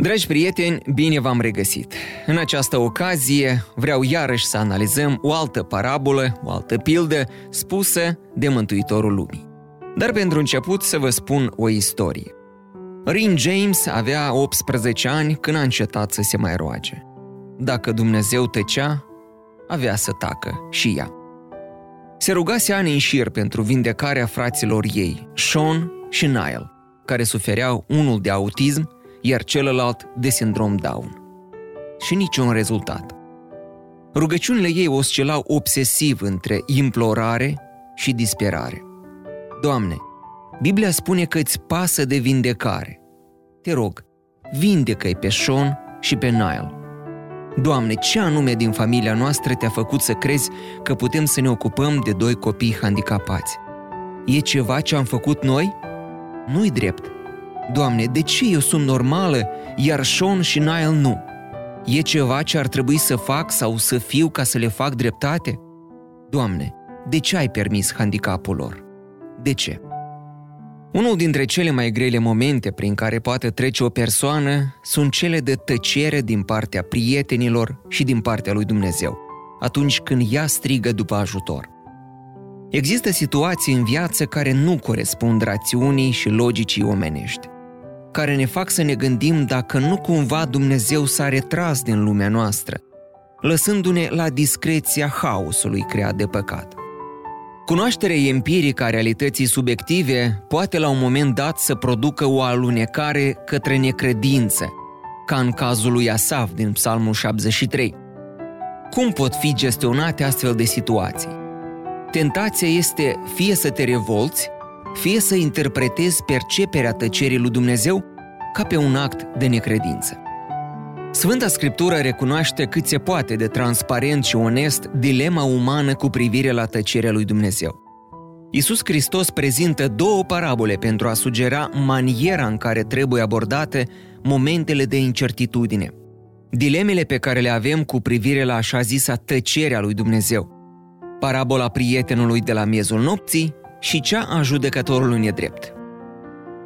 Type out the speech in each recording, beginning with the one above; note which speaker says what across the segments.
Speaker 1: Dragi prieteni, bine v-am regăsit! În această ocazie vreau iarăși să analizăm o altă parabolă, o altă pildă spusă de Mântuitorul Lumii. Dar pentru început să vă spun o istorie. Rin James avea 18 ani când a încetat să se mai roage. Dacă Dumnezeu tăcea, avea să tacă și ea. Se rugase ani în șir pentru vindecarea fraților ei, Sean și Nile, care sufereau unul de autism iar celălalt de sindrom Down. Și niciun rezultat. Rugăciunile ei oscilau obsesiv între implorare și disperare. Doamne, Biblia spune că îți pasă de vindecare. Te rog, vindecă-i pe Sean și pe Nile. Doamne, ce anume din familia noastră te-a făcut să crezi că putem să ne ocupăm de doi copii handicapați? E ceva ce am făcut noi? Nu-i drept. Doamne, de ce eu sunt normală, iar Sean și Nile nu? E ceva ce ar trebui să fac sau să fiu ca să le fac dreptate? Doamne, de ce ai permis handicapul lor? De ce? Unul dintre cele mai grele momente prin care poate trece o persoană sunt cele de tăcere din partea prietenilor și din partea lui Dumnezeu, atunci când ea strigă după ajutor. Există situații în viață care nu corespund rațiunii și logicii omenești care ne fac să ne gândim dacă nu cumva Dumnezeu s-a retras din lumea noastră, lăsându-ne la discreția haosului creat de păcat. Cunoașterea empirică a realității subiective poate la un moment dat să producă o alunecare către necredință, ca în cazul lui Asaf din Psalmul 73. Cum pot fi gestionate astfel de situații? Tentația este fie să te revolți, fie să interpretezi perceperea tăcerii lui Dumnezeu ca pe un act de necredință. Sfânta Scriptură recunoaște cât se poate de transparent și onest dilema umană cu privire la tăcerea lui Dumnezeu. Iisus Hristos prezintă două parabole pentru a sugera maniera în care trebuie abordate momentele de incertitudine. Dilemele pe care le avem cu privire la așa zisa tăcerea lui Dumnezeu. Parabola prietenului de la miezul nopții și cea a judecătorului nedrept.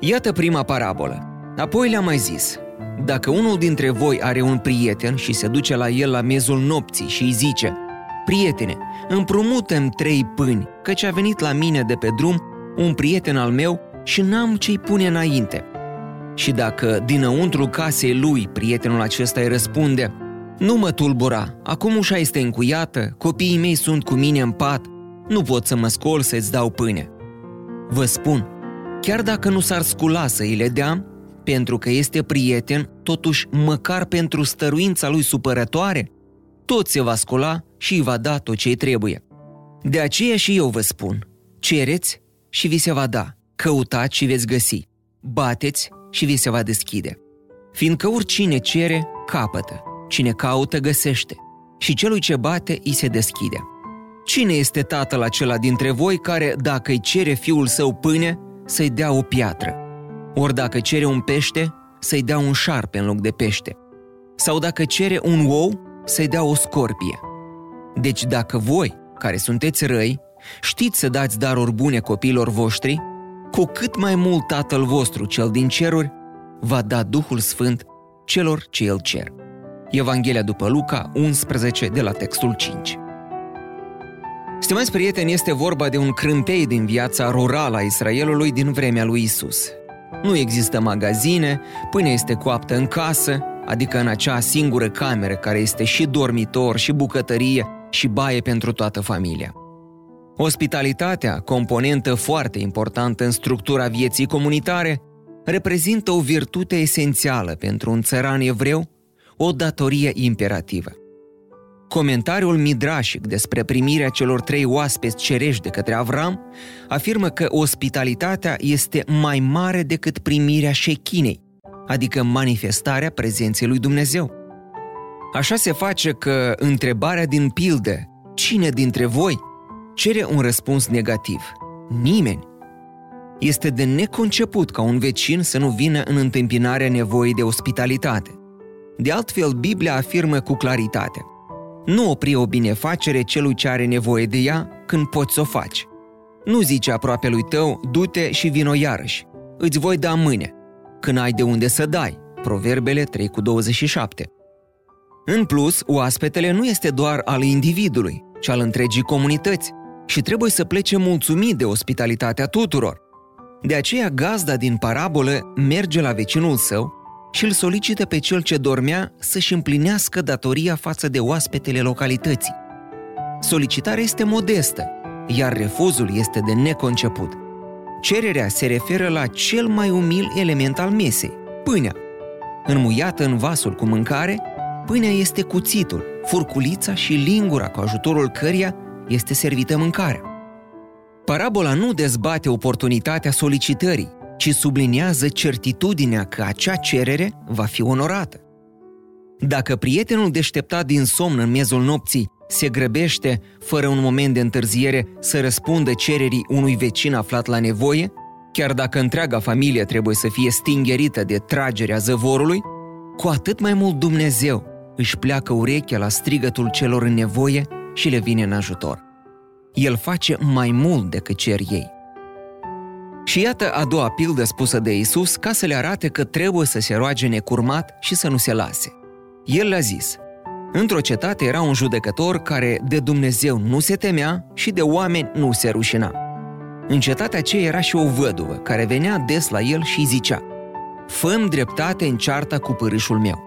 Speaker 1: Iată prima parabolă. Apoi le-a mai zis, dacă unul dintre voi are un prieten și se duce la el la miezul nopții și îi zice, Prietene, împrumută trei pâini, căci a venit la mine de pe drum un prieten al meu și n-am ce-i pune înainte. Și dacă dinăuntru casei lui prietenul acesta îi răspunde, Nu mă tulbura, acum ușa este încuiată, copiii mei sunt cu mine în pat, nu pot să mă scol să-ți dau pâine. Vă spun, chiar dacă nu s-ar scula să îi le dea, pentru că este prieten, totuși măcar pentru stăruința lui supărătoare, tot se va scula și îi va da tot ce trebuie. De aceea și eu vă spun, cereți și vi se va da, căutați și veți găsi, bateți și vi se va deschide. Fiindcă oricine cere, capătă, cine caută, găsește, și celui ce bate, îi se deschide. Cine este tatăl acela dintre voi care, dacă îi cere fiul său pâine, să-i dea o piatră? Ori dacă cere un pește, să-i dea un șarpe în loc de pește? Sau dacă cere un ou, să-i dea o scorpie? Deci dacă voi, care sunteți răi, știți să dați daruri bune copiilor voștri, cu cât mai mult Tatăl vostru, cel din ceruri, va da Duhul Sfânt celor ce îl cer. Evanghelia după Luca 11, de la textul 5. Stimați prieteni, este vorba de un crâmpei din viața rurală a Israelului din vremea lui Isus. Nu există magazine, pâinea este coaptă în casă, adică în acea singură cameră care este și dormitor, și bucătărie, și baie pentru toată familia. Ospitalitatea, componentă foarte importantă în structura vieții comunitare, reprezintă o virtute esențială pentru un țăran evreu, o datorie imperativă. Comentariul midrașic despre primirea celor trei oaspeți cerești de către Avram afirmă că ospitalitatea este mai mare decât primirea șechinei, adică manifestarea prezenței lui Dumnezeu. Așa se face că întrebarea din pildă, cine dintre voi, cere un răspuns negativ. Nimeni. Este de neconceput ca un vecin să nu vină în întâmpinarea nevoii de ospitalitate. De altfel, Biblia afirmă cu claritate. Nu opri o binefacere celui ce are nevoie de ea când poți să o faci. Nu zice aproape lui tău, du-te și vino iarăși. Îți voi da mâine, când ai de unde să dai. Proverbele 3 cu 27. În plus, oaspetele nu este doar al individului, ci al întregii comunități și trebuie să plece mulțumit de ospitalitatea tuturor. De aceea gazda din parabolă merge la vecinul său și îl solicită pe cel ce dormea să-și împlinească datoria față de oaspetele localității. Solicitarea este modestă, iar refuzul este de neconceput. Cererea se referă la cel mai umil element al mesei, pâinea. Înmuiată în vasul cu mâncare, pâinea este cuțitul, furculița și lingura cu ajutorul căreia este servită mâncarea. Parabola nu dezbate oportunitatea solicitării, ci subliniază certitudinea că acea cerere va fi onorată. Dacă prietenul deșteptat din somn în miezul nopții se grăbește, fără un moment de întârziere, să răspundă cererii unui vecin aflat la nevoie, chiar dacă întreaga familie trebuie să fie stingerită de tragerea zăvorului, cu atât mai mult Dumnezeu își pleacă urechea la strigătul celor în nevoie și le vine în ajutor. El face mai mult decât cer ei. Și iată a doua pildă spusă de Isus ca să le arate că trebuie să se roage necurmat și să nu se lase. El le-a zis, Într-o cetate era un judecător care de Dumnezeu nu se temea și de oameni nu se rușina. În cetatea aceea era și o văduvă care venea des la el și zicea Făm dreptate în cearta cu părâșul meu.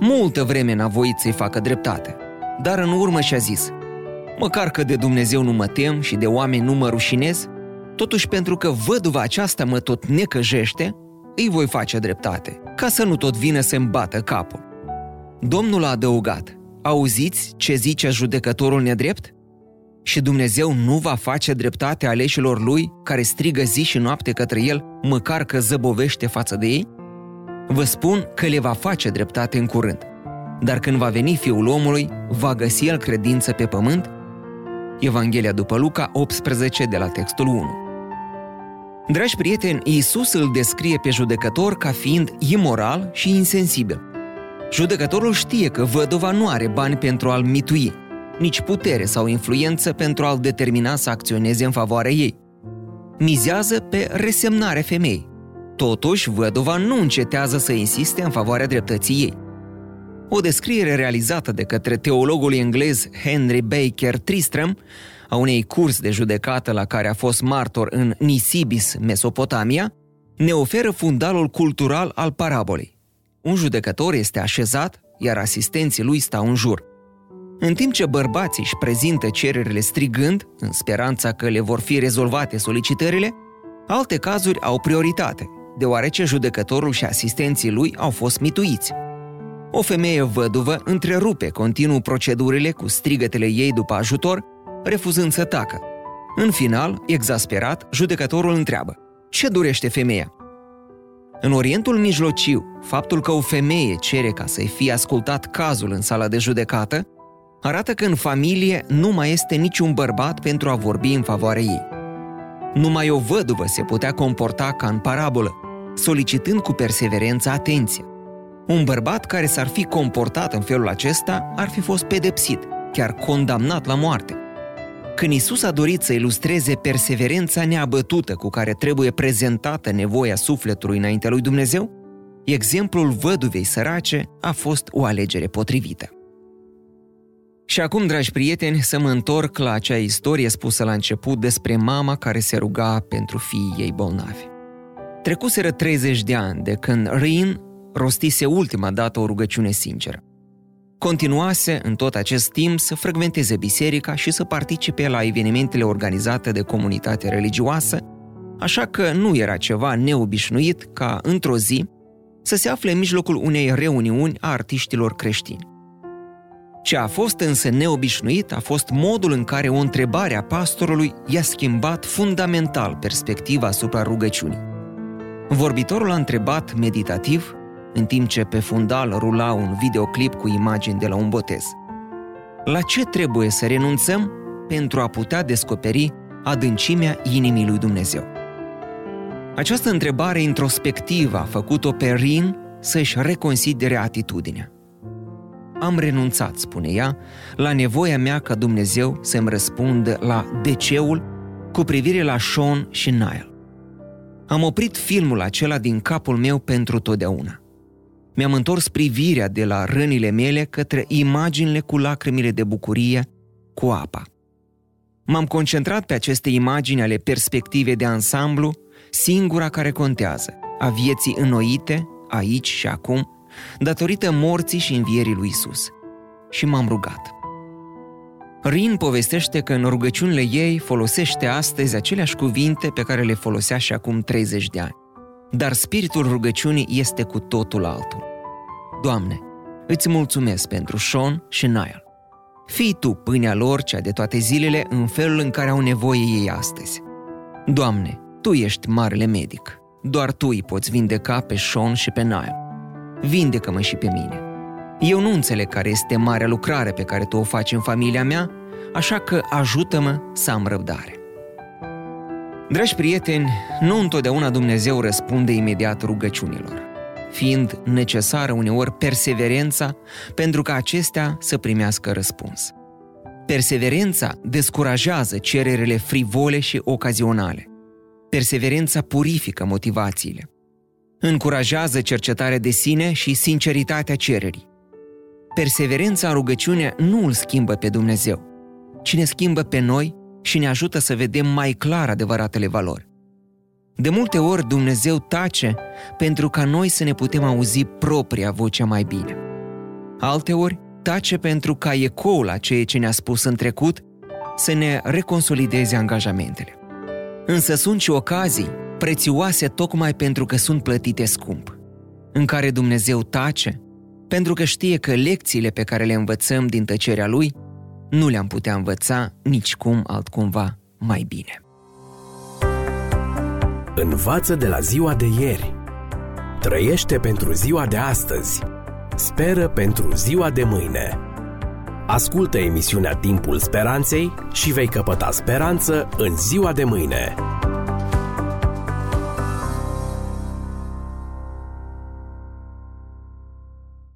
Speaker 1: Multă vreme n-a voit să-i facă dreptate, dar în urmă și-a zis Măcar că de Dumnezeu nu mă tem și de oameni nu mă rușinez, totuși pentru că văduva aceasta mă tot necăjește, îi voi face dreptate, ca să nu tot vină să-mi bată capul. Domnul a adăugat, auziți ce zice judecătorul nedrept? Și Dumnezeu nu va face dreptate aleșilor lui care strigă zi și noapte către el, măcar că zăbovește față de ei? Vă spun că le va face dreptate în curând. Dar când va veni Fiul omului, va găsi el credință pe pământ? Evanghelia după Luca 18 de la textul 1. Dragi prieteni, Iisus îl descrie pe judecător ca fiind imoral și insensibil. Judecătorul știe că văduva nu are bani pentru a-l mitui, nici putere sau influență pentru a-l determina să acționeze în favoarea ei. Mizează pe resemnare femei. Totuși, văduva nu încetează să insiste în favoarea dreptății ei. O descriere realizată de către teologul englez Henry Baker Tristram a unei curs de judecată la care a fost martor în Nisibis, Mesopotamia, ne oferă fundalul cultural al parabolei. Un judecător este așezat, iar asistenții lui stau în jur. În timp ce bărbații își prezintă cererile strigând, în speranța că le vor fi rezolvate solicitările, alte cazuri au prioritate, deoarece judecătorul și asistenții lui au fost mituiți. O femeie văduvă întrerupe continuu procedurile cu strigătele ei după ajutor, refuzând să tacă. În final, exasperat, judecătorul întreabă, ce dorește femeia? În Orientul Mijlociu, faptul că o femeie cere ca să-i fie ascultat cazul în sala de judecată arată că în familie nu mai este niciun bărbat pentru a vorbi în favoarea ei. Numai o văduvă se putea comporta ca în parabolă, solicitând cu perseverență atenție. Un bărbat care s-ar fi comportat în felul acesta ar fi fost pedepsit, chiar condamnat la moarte. Când Isus a dorit să ilustreze perseverența neabătută cu care trebuie prezentată nevoia sufletului înaintea lui Dumnezeu, exemplul văduvei sărace a fost o alegere potrivită. Și acum, dragi prieteni, să mă întorc la acea istorie spusă la început despre mama care se ruga pentru fiii ei bolnavi. Trecuseră 30 de ani de când Rin rostise ultima dată o rugăciune sinceră. Continuase în tot acest timp să frecventeze biserica și să participe la evenimentele organizate de comunitate religioasă, așa că nu era ceva neobișnuit ca, într-o zi, să se afle în mijlocul unei reuniuni a artiștilor creștini. Ce a fost însă neobișnuit a fost modul în care o întrebare a pastorului i-a schimbat fundamental perspectiva asupra rugăciunii. Vorbitorul a întrebat meditativ în timp ce pe fundal rula un videoclip cu imagini de la un botez. La ce trebuie să renunțăm pentru a putea descoperi adâncimea inimii lui Dumnezeu? Această întrebare introspectivă a făcut-o pe Rin să-și reconsidere atitudinea. Am renunțat, spune ea, la nevoia mea ca Dumnezeu să-mi răspundă la deceul cu privire la Sean și Nile. Am oprit filmul acela din capul meu pentru totdeauna. Mi-am întors privirea de la rănile mele către imaginile cu lacrimile de bucurie cu apa. M-am concentrat pe aceste imagini ale perspective de ansamblu, singura care contează, a vieții înnoite, aici și acum, datorită morții și învierii lui Isus. Și m-am rugat. Rin povestește că în rugăciunile ei folosește astăzi aceleași cuvinte pe care le folosea și acum 30 de ani. Dar spiritul rugăciunii este cu totul altul. Doamne, îți mulțumesc pentru Sean și Niall. Fii Tu pâinea lor, cea de toate zilele, în felul în care au nevoie ei astăzi. Doamne, Tu ești marele medic. Doar Tu îi poți vindeca pe Sean și pe Niall. Vindecă-mă și pe mine. Eu nu înțeleg care este marea lucrare pe care Tu o faci în familia mea, așa că ajută-mă să am răbdare. Dragi prieteni, nu întotdeauna Dumnezeu răspunde imediat rugăciunilor fiind necesară uneori perseverența pentru ca acestea să primească răspuns. Perseverența descurajează cererile frivole și ocazionale. Perseverența purifică motivațiile. Încurajează cercetarea de sine și sinceritatea cererii. Perseverența în rugăciune nu îl schimbă pe Dumnezeu, ci ne schimbă pe noi și ne ajută să vedem mai clar adevăratele valori. De multe ori Dumnezeu tace pentru ca noi să ne putem auzi propria vocea mai bine. Alteori tace pentru ca ecoul a ceea ce ne-a spus în trecut să ne reconsolideze angajamentele. Însă sunt și ocazii prețioase tocmai pentru că sunt plătite scump, în care Dumnezeu tace pentru că știe că lecțiile pe care le învățăm din tăcerea Lui nu le-am putea învăța nicicum altcumva mai bine.
Speaker 2: Învață de la ziua de ieri. Trăiește pentru ziua de astăzi. Speră pentru ziua de mâine. Ascultă emisiunea Timpul Speranței și vei căpăta speranță în ziua de mâine.